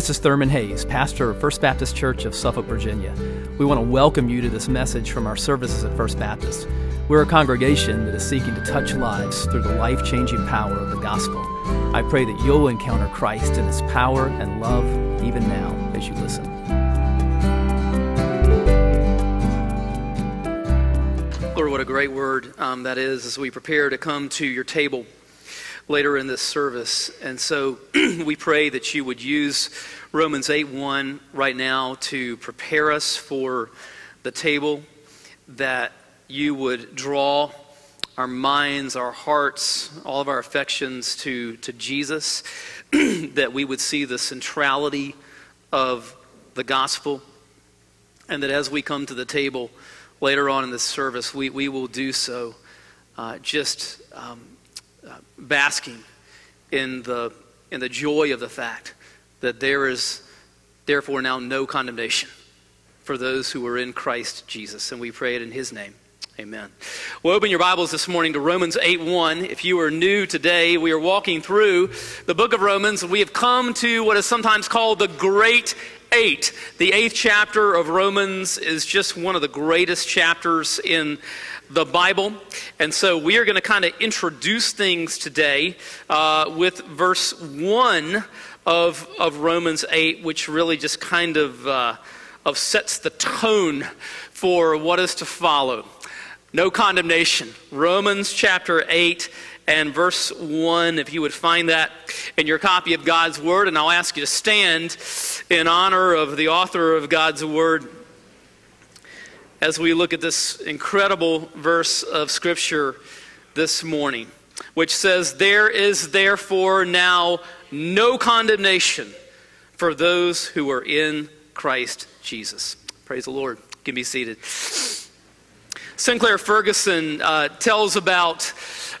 This is Thurman Hayes, pastor of First Baptist Church of Suffolk, Virginia. We want to welcome you to this message from our services at First Baptist. We're a congregation that is seeking to touch lives through the life changing power of the gospel. I pray that you'll encounter Christ in his power and love even now as you listen. Lord, what a great word um, that is as we prepare to come to your table later in this service. And so we pray that you would use Romans 8 1 right now to prepare us for the table, that you would draw our minds, our hearts, all of our affections to, to Jesus, that we would see the centrality of the gospel, and that as we come to the table later on in this service, we, we will do so uh, just um, basking in the, in the joy of the fact that there is therefore now no condemnation for those who are in Christ Jesus. And we pray it in his name. Amen. Well, open your Bibles this morning to Romans 8 1. If you are new today, we are walking through the book of Romans. We have come to what is sometimes called the Great Eight. The eighth chapter of Romans is just one of the greatest chapters in the Bible. And so we are going to kind of introduce things today uh, with verse 1 of, of Romans 8, which really just kind of, uh, of sets the tone for what is to follow. No condemnation. Romans chapter 8 and verse 1, if you would find that in your copy of God's Word. And I'll ask you to stand in honor of the author of God's Word as we look at this incredible verse of Scripture this morning, which says, There is therefore now no condemnation for those who are in Christ Jesus. Praise the Lord. You can be seated. Sinclair Ferguson uh, tells about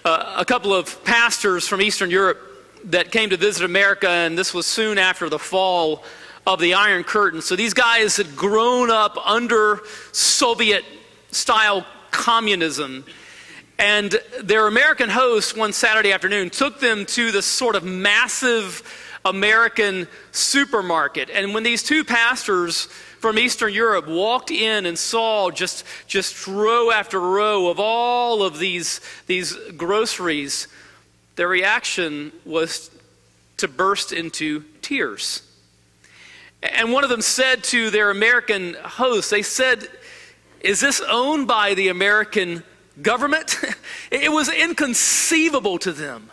uh, a couple of pastors from Eastern Europe that came to visit America, and this was soon after the fall of the Iron Curtain. So these guys had grown up under Soviet style communism. And their American host one Saturday afternoon took them to this sort of massive American supermarket. And when these two pastors from Eastern Europe walked in and saw just, just row after row of all of these, these groceries, their reaction was to burst into tears. And one of them said to their American host, they said, Is this owned by the American government? it was inconceivable to them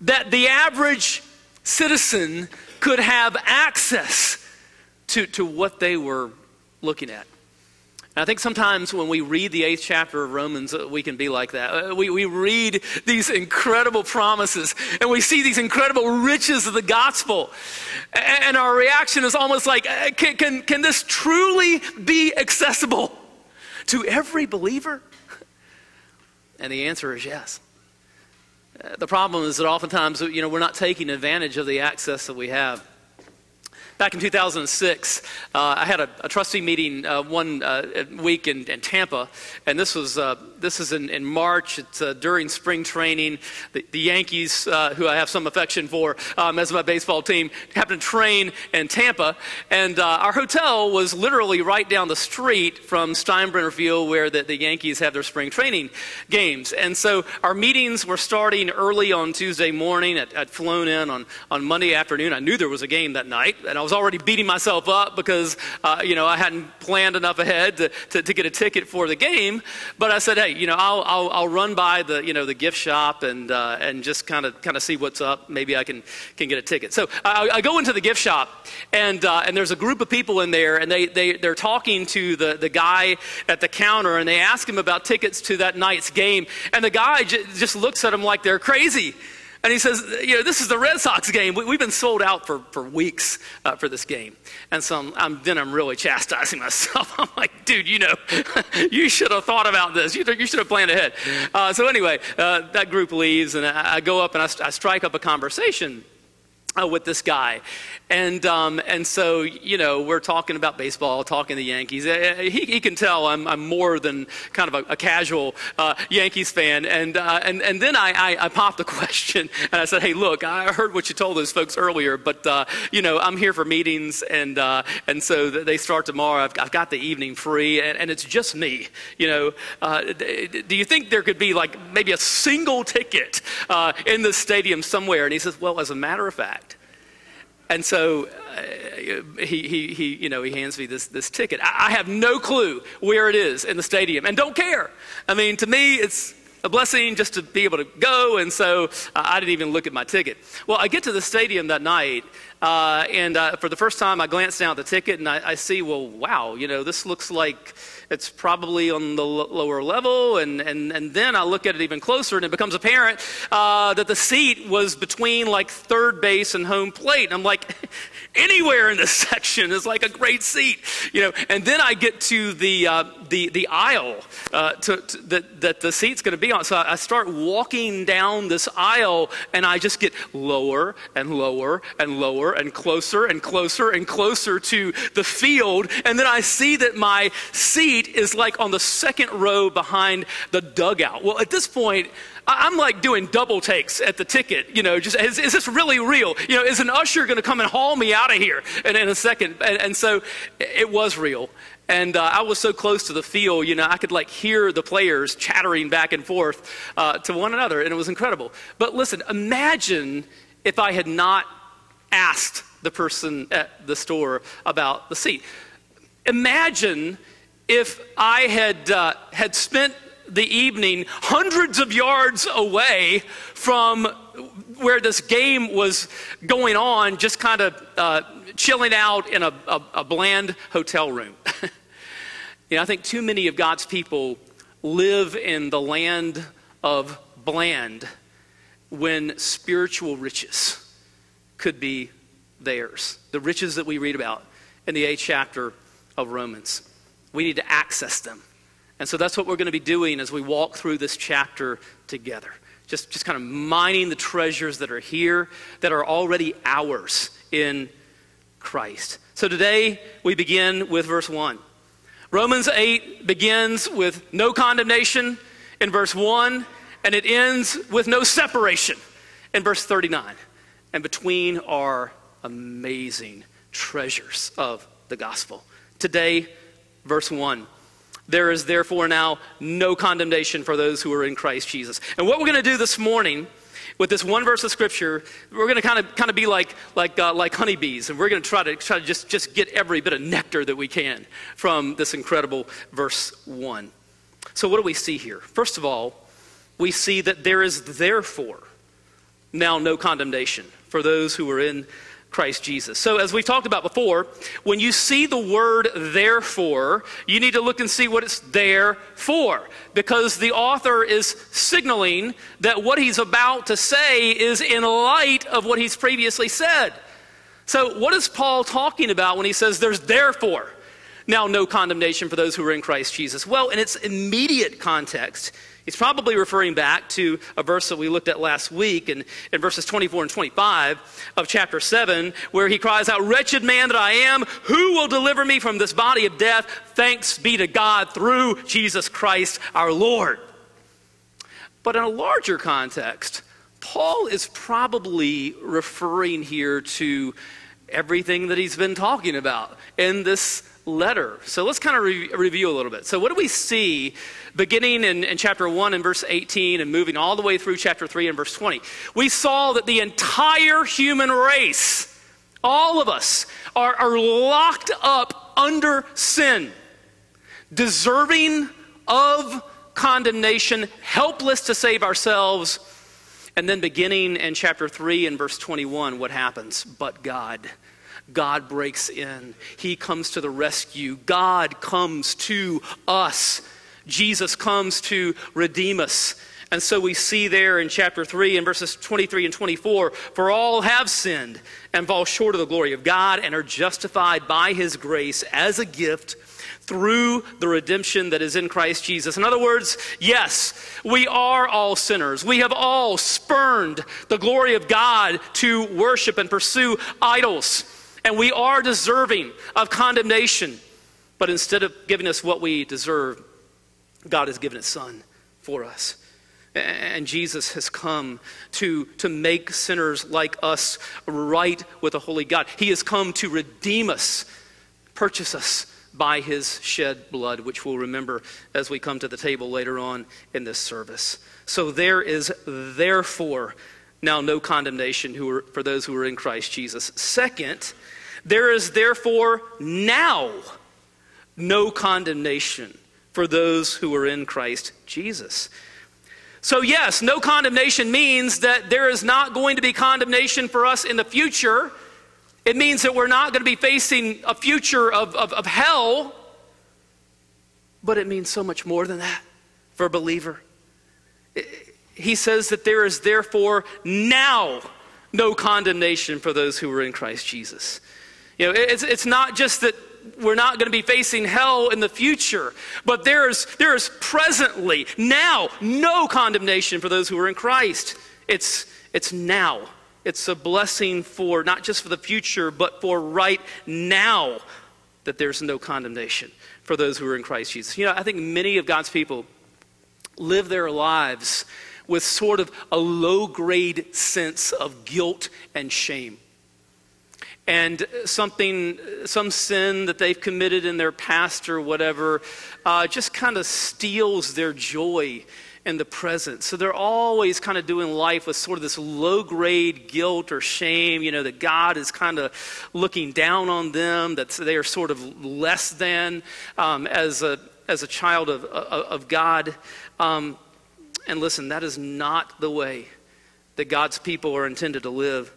that the average citizen could have access to, to what they were looking at. I think sometimes when we read the eighth chapter of Romans, uh, we can be like that. Uh, we, we read these incredible promises and we see these incredible riches of the gospel. And our reaction is almost like, uh, can, can, can this truly be accessible to every believer? And the answer is yes. The problem is that oftentimes, you know, we're not taking advantage of the access that we have. Back in 2006, uh, I had a, a trustee meeting uh, one uh, week in, in, Tampa, and this was uh, this is in, in March. It's uh, during spring training. The, the Yankees, who I have some affection for, um, as my baseball team, happened to train in Tampa, and our hotel was literally right down the street from Steinbrenner Field, where the, the Yankees have their spring training games. And so our meetings were starting early on Tuesday morning. I'd, I'd flown in on on Monday afternoon. I knew there was a game that night, and I was already beating myself up because, uh, you know, I hadn't planned enough ahead to, to, to, get a ticket for the game. But I said, hey, you know, I'll, I'll, I'll run by the, you know, the gift shop and, uh, and just kind of kind of see what's up. Maybe I can, can get a ticket. So I, I go into the gift shop, and, uh, and there's a group of people in there, and they, they, they're talking to the, the guy at the counter, and they ask him about tickets to that night's game. And the guy j- just looks at them like they're crazy. And he says, you know, this is the Red Sox game. We, have been sold out for, for weeks uh, for this game. And so I'm, I'm, then I'm really chastising myself. I'm like, dude, you know, you should have thought about this. You, you should have planned ahead. Uh, so anyway, uh, that group leaves, and I, I go up and I, I strike up a conversation uh, with this guy. And, um, and so, you know, we're talking about baseball, talking the Yankees. Uh, uh, he, he can tell I'm, I'm more than kind of a, a casual uh, Yankees fan. And, uh, and, and then I, I, I, popped the question and I said, hey, look, I heard what you told those folks earlier, but, uh, you know, I'm here for meetings. And, and so they start tomorrow. I've, I've got the evening free and, and, it's just me. You know, do you think there could be like maybe a single ticket in the stadium somewhere? And he says, well, as a matter of fact, and so uh, he, he, he, you know, he hands me this, this ticket. I, I have no clue where it is in the stadium and don't care. I mean, to me, it's a blessing just to be able to go, and so uh, I didn't even look at my ticket. Well, I get to the stadium that night, uh, and uh, for the first time, I glance down at the ticket and I, I, see, well, wow, you know, this looks like it's probably on the l- lower level. And, and, and then I look at it even closer and it becomes apparent uh, that the seat was between like third base and home plate. And I'm like, anywhere in this section is like a great seat, you know. And then I get to the, uh, the, the aisle uh, to, to, that, that the seat's going to be on. So I start walking down this aisle and I just get lower and lower and lower and closer and closer and closer to the field. And then I see that my seat is like on the second row behind the dugout. Well, at this point, I'm like doing double takes at the ticket, you know, just is, is this really real? You know, is an usher going to come and haul me out of here in, in a second? And, and so it was real. And uh, I was so close to the field, you know, I could like hear the players chattering back and forth uh, to one another, and it was incredible. But listen, imagine if I had not asked the person at the store about the seat. Imagine if I had, uh, had spent the evening hundreds of yards away from where this game was going on, just kind of uh, chilling out in a, a, a bland hotel room. You know, I think too many of God's people live in the land of bland when spiritual riches could be theirs. The riches that we read about in the eighth chapter of Romans. We need to access them. And so that's what we're going to be doing as we walk through this chapter together. Just, just kind of mining the treasures that are here, that are already ours in Christ. So today we begin with verse 1. Romans 8 begins with no condemnation in verse 1, and it ends with no separation in verse 39. And between are amazing treasures of the gospel. Today, verse 1. There is therefore now no condemnation for those who are in Christ Jesus. And what we're going to do this morning with this one verse of scripture, we're going to kind of kind of be like like uh, like honeybees, and we're going to try to try to just just get every bit of nectar that we can from this incredible verse one. So what do we see here? First of all, we see that there is therefore now no condemnation for those who are in Christ Jesus. So, as we've talked about before, when you see the word therefore, you need to look and see what it's there for. Because the author is signaling that what he's about to say is in light of what he's previously said. So, what is Paul talking about when he says there's therefore now no condemnation for those who are in Christ Jesus? Well, in its immediate context, He's probably referring back to a verse that we looked at last week in, in verses 24 and 25 of chapter 7, where he cries out, Wretched man that I am, who will deliver me from this body of death? Thanks be to God through Jesus Christ our Lord. But in a larger context, Paul is probably referring here to everything that he's been talking about in this letter. So let's kind of re- review a little bit. So, what do we see beginning in, in, chapter 1 and verse 18 and moving all the way through chapter 3 and verse 20? We saw that the entire human race, all of us, are, are locked up under sin, deserving of condemnation, helpless to save ourselves. And then beginning in chapter 3 and verse 21, what happens? But God God breaks in. He comes to the rescue. God comes to us. Jesus comes to redeem us. And so we see there in chapter 3 in verses 23 and 24 For all have sinned and fall short of the glory of God and are justified by his grace as a gift through the redemption that is in Christ Jesus. In other words, yes, we are all sinners. We have all spurned the glory of God to worship and pursue idols. And we are deserving of condemnation. But instead of giving us what we deserve, God has given his Son for us. And Jesus has come to, to make sinners like us right with a holy God. He has come to redeem us, purchase us by his shed blood, which we'll remember as we come to the table later on in this service. So there is therefore now no condemnation who are, for those who are in Christ Jesus. Second, there is therefore now no condemnation for those who are in Christ Jesus. So, yes, no condemnation means that there is not going to be condemnation for us in the future. It means that we're not going to be facing a future of, of, of hell. But it means so much more than that for a believer. He says that there is therefore now no condemnation for those who are in Christ Jesus. You know, it's, it's not just that we're not going to be facing hell in the future. But there is, there is presently, now, no condemnation for those who are in Christ. It's, it's now. It's a blessing for not just for the future, but for right now that there's no condemnation for those who are in Christ Jesus. You know, I think many of God's people live their lives with sort of a low grade sense of guilt and shame and something, some sin that they've committed in their past or whatever, uh, just kind of steals their joy in the present. So they're always kind of doing life with sort of this low grade guilt or shame, you know, that God is kind of looking down on them, that they are sort of less than um, as, a, as a child of, of, God. Um, and listen, that is not the way that God's people are intended to live.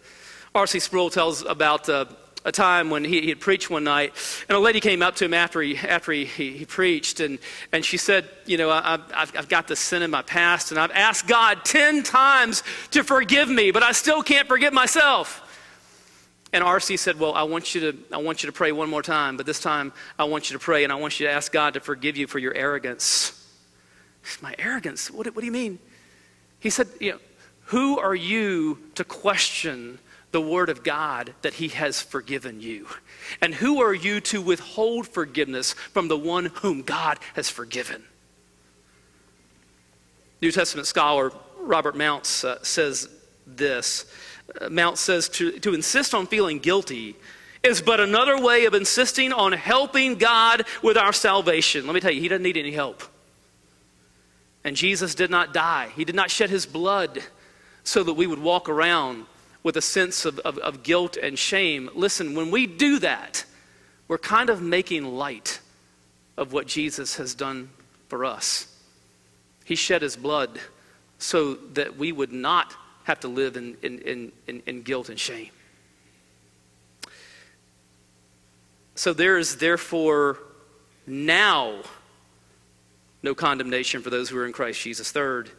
R.C. Sproul tells about uh, a time when he, he, had preached one night, and a lady came up to him after he, after he, he, he preached, and, and she said, You know, I, I've, I've got this sin in my past, and I've asked God 10 times to forgive me, but I still can't forgive myself. And R.C. said, Well, I want, you to, I want you to pray one more time, but this time I want you to pray, and I want you to ask God to forgive you for your arrogance. My arrogance? What, what do you mean? He said, you know, Who are you to question the Word of God that He has forgiven you? And who are you to withhold forgiveness from the one whom God has forgiven? New Testament scholar Robert Mounce uh, says this. Uh, Mounce says to, to insist on feeling guilty is but another way of insisting on helping God with our salvation. Let me tell you, He doesn't need any help. And Jesus did not die, He did not shed His blood so that we would walk around with a sense of, of, of guilt and shame. Listen, when we do that, we're kind of making light of what Jesus has done for us. He shed his blood so that we would not have to live in, in, in, in, guilt and shame. So there is therefore now no condemnation for those who are in Christ Jesus. Third,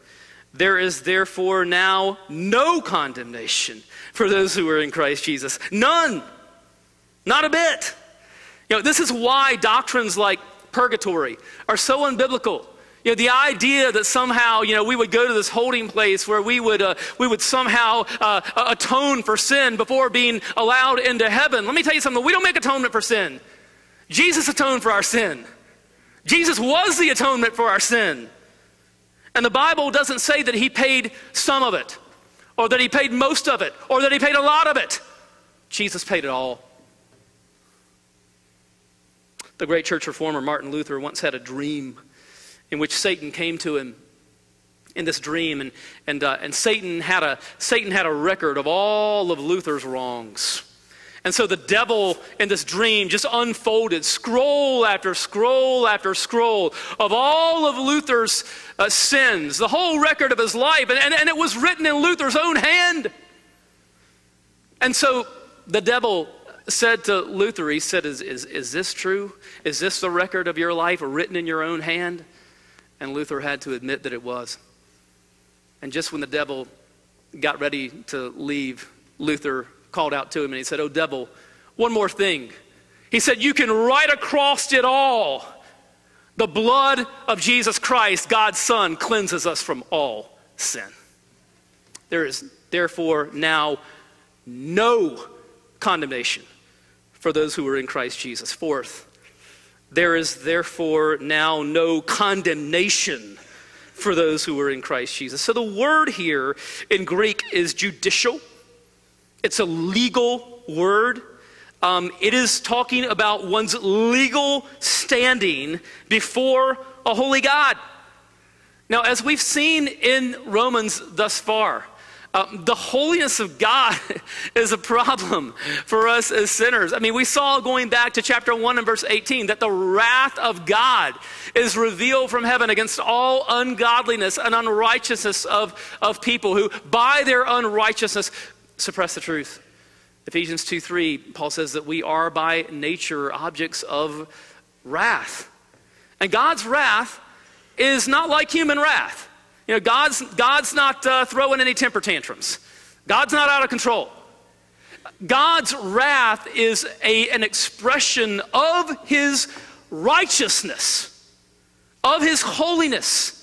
there is therefore now no condemnation for those who are in Christ Jesus. None. Not a bit. You know, this is why doctrines like purgatory are so unbiblical. You know, the idea that somehow, you know, we would go to this holding place where we would, uh, we would somehow uh, atone for sin before being allowed into heaven. Let me tell you something. We don't make atonement for sin. Jesus atoned for our sin. Jesus was the atonement for our sin. And the Bible doesn't say that he paid some of it, or that he paid most of it, or that he paid a lot of it. Jesus paid it all. The great church reformer Martin Luther once had a dream in which Satan came to him in this dream, and, and, uh, and Satan, had a, Satan had a record of all of Luther's wrongs. And so the devil in this dream just unfolded scroll after scroll after scroll of all of Luther's uh, sins, the whole record of his life. And, and, and it was written in Luther's own hand. And so the devil said to Luther, he said, is, is, is this true? Is this the record of your life written in your own hand? And Luther had to admit that it was. And just when the devil got ready to leave, Luther called out to him and he said, Oh, devil, one more thing. He said, You can write across it all. The blood of Jesus Christ, God's Son, cleanses us from all sin. There is therefore now no condemnation for those who are in Christ Jesus. Fourth, there is therefore now no condemnation for those who are in Christ Jesus. So the word here in Greek is judicial, it's a legal word. Um, it is talking about one's legal standing before a holy God. Now, as we've seen in Romans thus far, um, the holiness of God is a problem for us as sinners. I mean, we saw going back to chapter 1 and verse 18 that the wrath of God is revealed from heaven against all ungodliness and unrighteousness of, of people who, by their unrighteousness, suppress the truth. Ephesians 2 3, Paul says that we are by nature objects of wrath. And God's wrath is not like human wrath. You know, God's, God's not uh, throwing any temper tantrums, God's not out of control. God's wrath is a, an expression of his righteousness, of his holiness.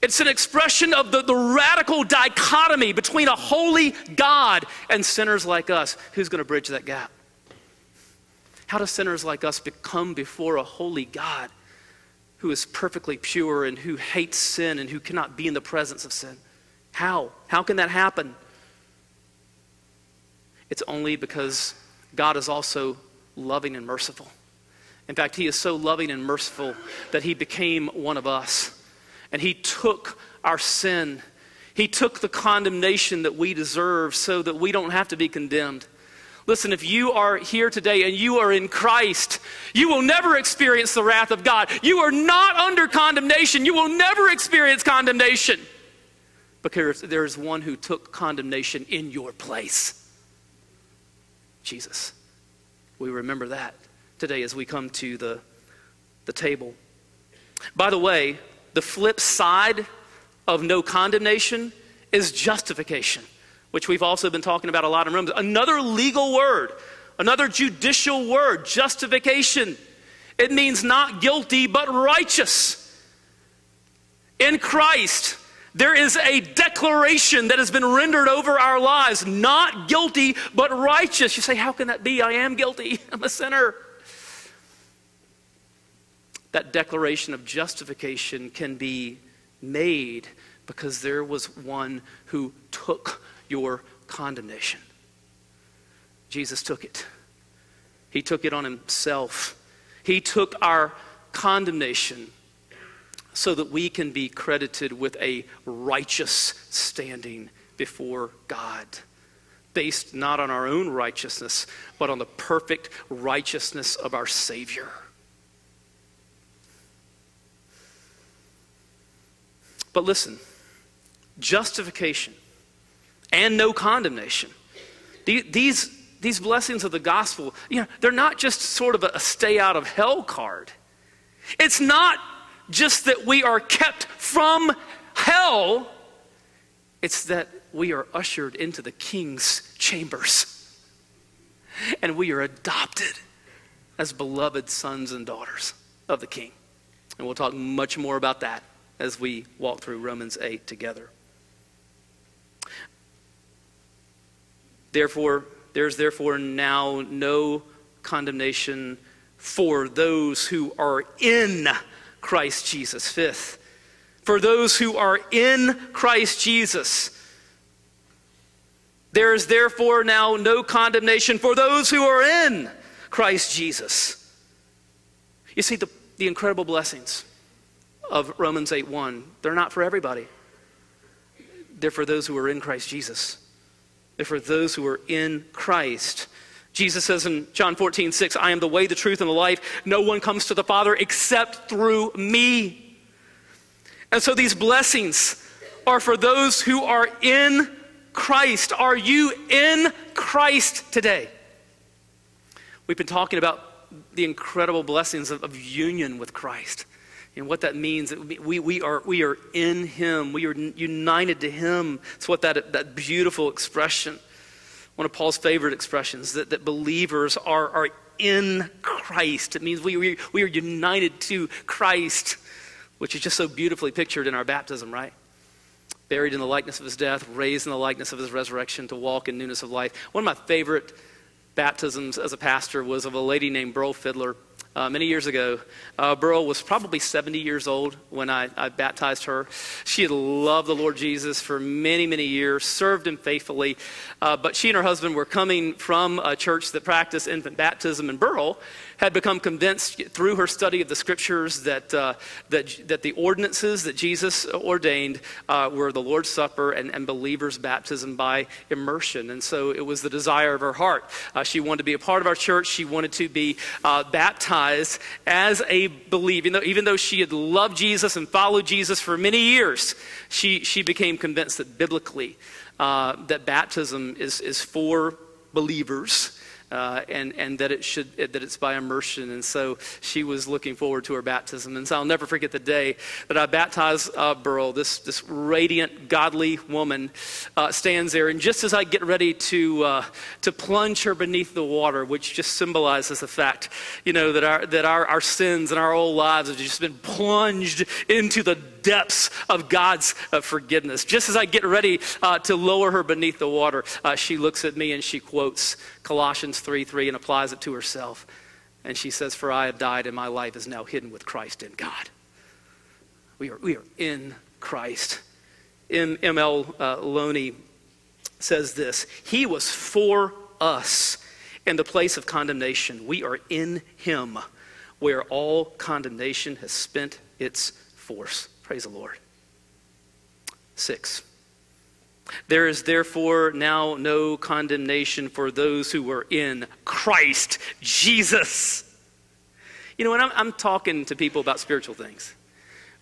It's an expression of the, the radical dichotomy between a holy God and sinners like us. Who's going to bridge that gap? How do sinners like us become before a holy God? who is perfectly pure and who hates sin and who cannot be in the presence of sin. How? How can that happen? It's only because God is also loving and merciful. In fact, He is so loving and merciful that He became one of us. And He took our sin, He took the condemnation that we deserve so that we don't have to be condemned. Listen, if you are here today and you are in Christ, you will never experience the wrath of God. You are not under condemnation. You will never experience condemnation because there is one who took condemnation in your place Jesus. We remember that today as we come to the, the table. By the way, the flip side of no condemnation is justification which we've also been talking about a lot in Romans. Another legal word, another judicial word, justification. It means not guilty, but righteous. In Christ, there is a declaration that has been rendered over our lives not guilty, but righteous. You say, How can that be? I am guilty. I'm a sinner. That declaration of justification can be made because there was one who took your condemnation. Jesus took it. He took it on himself. He took our condemnation so that we can be credited with a righteous standing before God, based not on our own righteousness, but on the perfect righteousness of our Savior. But listen, justification and no condemnation. These, these blessings of the gospel, you know, they're not just sort of a stay out of hell card. It's not just that we are kept from hell, it's that we are ushered into the king's chambers. And we are adopted as beloved sons and daughters of the king. And we'll talk much more about that as we walk through Romans 8 together. Therefore, there's therefore now no condemnation for those who are in Christ Jesus. Fifth, for those who are in Christ Jesus. There is therefore now no condemnation for those who are in Christ Jesus. You see, the, the incredible blessings of Romans 8 1, they're not for everybody, they're for those who are in Christ Jesus. They're for those who are in Christ. Jesus says in John 14, 6, I am the way, the truth, and the life. No one comes to the Father except through me. And so these blessings are for those who are in Christ. Are you in Christ today? We've been talking about the incredible blessings of, of union with Christ. And what that means, we, we, are, we are in Him. We are united to Him. It's what that, that beautiful expression, one of Paul's favorite expressions, that, that believers are, are in Christ. It means we, we, we are united to Christ, which is just so beautifully pictured in our baptism, right? Buried in the likeness of his death, raised in the likeness of his resurrection to walk in newness of life. One of my favorite baptisms as a pastor was of a lady named Burl Fiddler uh, many years ago. Uh, Burl was probably 70 years old when I, I, baptized her. She had loved the Lord Jesus for many, many years, served him faithfully. Uh, but she and her husband were coming from a church that practiced infant baptism, and Burl had become convinced through her study of the scriptures that, uh, that, that the ordinances that Jesus ordained uh, were the Lord's Supper and, and believers' baptism by immersion. And so it was the desire of her heart. Uh, she wanted to be a part of our church. She wanted to be uh, baptized as a believer. Even though, even though she had loved Jesus and followed Jesus for many years, she, she became convinced that biblically, uh, that baptism is, is for believers uh, and, and that, it should, that it's by immersion. And so she was looking forward to her baptism. And so I'll never forget the day that I baptized uh, Burl. This, this radiant, godly woman uh, stands there. And just as I get ready to, uh, to plunge her beneath the water, which just symbolizes the fact, you know, that our, that our, our sins and our old lives have just been plunged into the depths of God's uh, forgiveness. Just as I get ready uh, to lower her beneath the water, uh, she looks at me and she quotes Colossians 3 3 and applies it to herself. And she says, For I have died and my life is now hidden with Christ in God. We are, we are in Christ. M. M. L. Uh, Loney says this He was for us in the place of condemnation. We are in Him where all condemnation has spent its force. Praise the Lord. Six. There is therefore now no condemnation for those who are in Christ Jesus. You know, when I'm, I'm talking to people about spiritual things,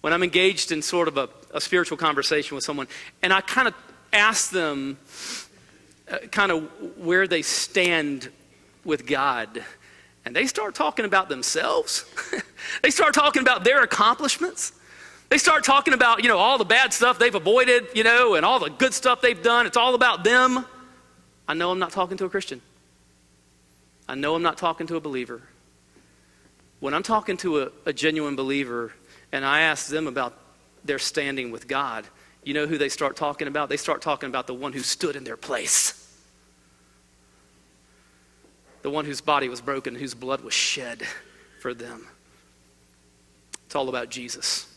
when I'm engaged in sort of a, a spiritual conversation with someone, and I kind of ask them uh, kind of where they stand with God, and they start talking about themselves, they start talking about their accomplishments. They start talking about, you know, all the bad stuff they've avoided, you know, and all the good stuff they've done. It's all about them. I know I'm not talking to a Christian. I know I'm not talking to a believer. When I'm talking to a, a genuine believer and I ask them about their standing with God, you know who they start talking about? They start talking about the one who stood in their place. The one whose body was broken, whose blood was shed for them. It's all about Jesus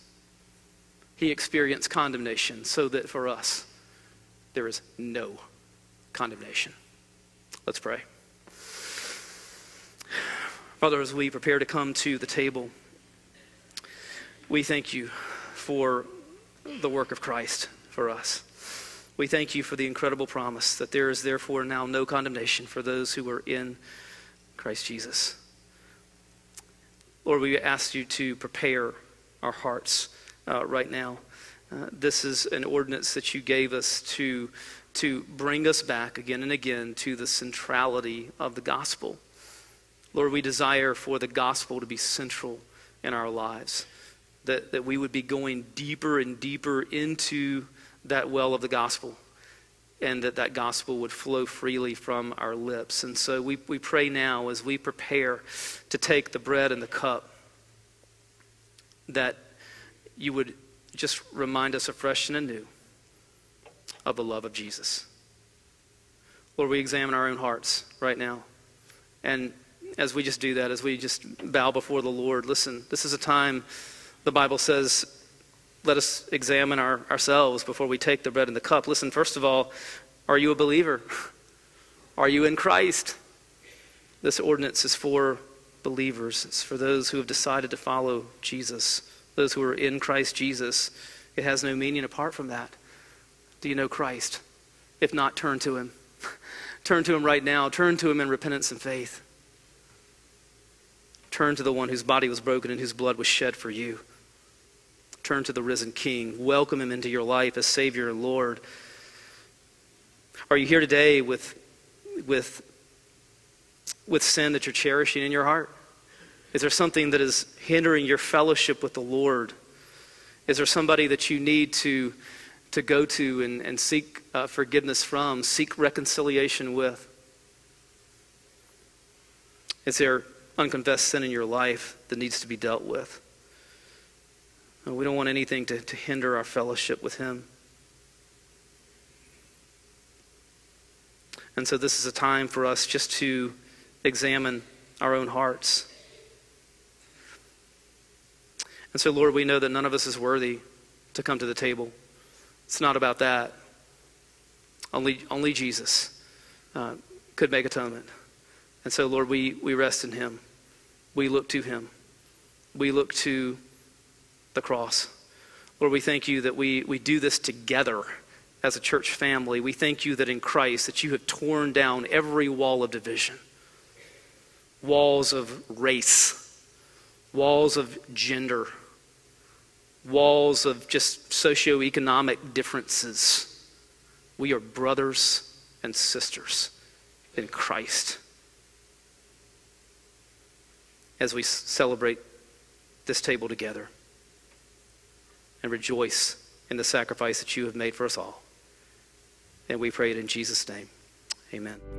he experienced condemnation so that for us there is no condemnation. Let's pray. Father, as we prepare to come to the table, we thank you for the work of Christ for us. We thank you for the incredible promise that there is therefore now no condemnation for those who are in Christ Jesus. Lord, we ask you to prepare our hearts uh, right now. Uh, this is an ordinance that you gave us to, to bring us back again and again to the centrality of the gospel. Lord, we desire for the gospel to be central in our lives, that, that we would be going deeper and deeper into that well of the gospel, and that that gospel would flow freely from our lips. And so we, we pray now as we prepare to take the bread and the cup that you would just remind us afresh and anew of the love of Jesus. Lord, we examine our own hearts right now. And as we just do that, as we just bow before the Lord, listen, this is a time the Bible says, let us examine our, ourselves before we take the bread and the cup. Listen, first of all, are you a believer? Are you in Christ? This ordinance is for believers, it's for those who have decided to follow Jesus those who are in Christ Jesus. It has no meaning apart from that. Do you know Christ? If not, turn to him. turn to him right now. Turn to him in repentance and faith. Turn to the one whose body was broken and whose blood was shed for you. Turn to the risen King. Welcome him into your life as Savior and Lord. Are you here today with, with, with sin that you're cherishing in your heart? Is there something that is hindering your fellowship with the Lord? Is there somebody that you need to, to go to and, and seek uh, forgiveness from, seek reconciliation with? Is there unconfessed sin in your life that needs to be dealt with? We don't want anything to, to hinder our fellowship with Him. And so, this is a time for us just to examine our own hearts. And so, Lord, we know that none of us is worthy to come to the table. It's not about that. Only, only Jesus uh, could make atonement. And so, Lord, we, we rest in Him. We look to Him. We look to the cross. Lord, we thank you that we, we do this together as a church family. We thank you that in Christ that you have torn down every wall of division. Walls of race, walls of gender, walls of just socioeconomic differences. We are brothers and sisters in Christ. As we celebrate this table together and rejoice in the sacrifice that you have made for us all. And we pray it in Jesus' name. Amen.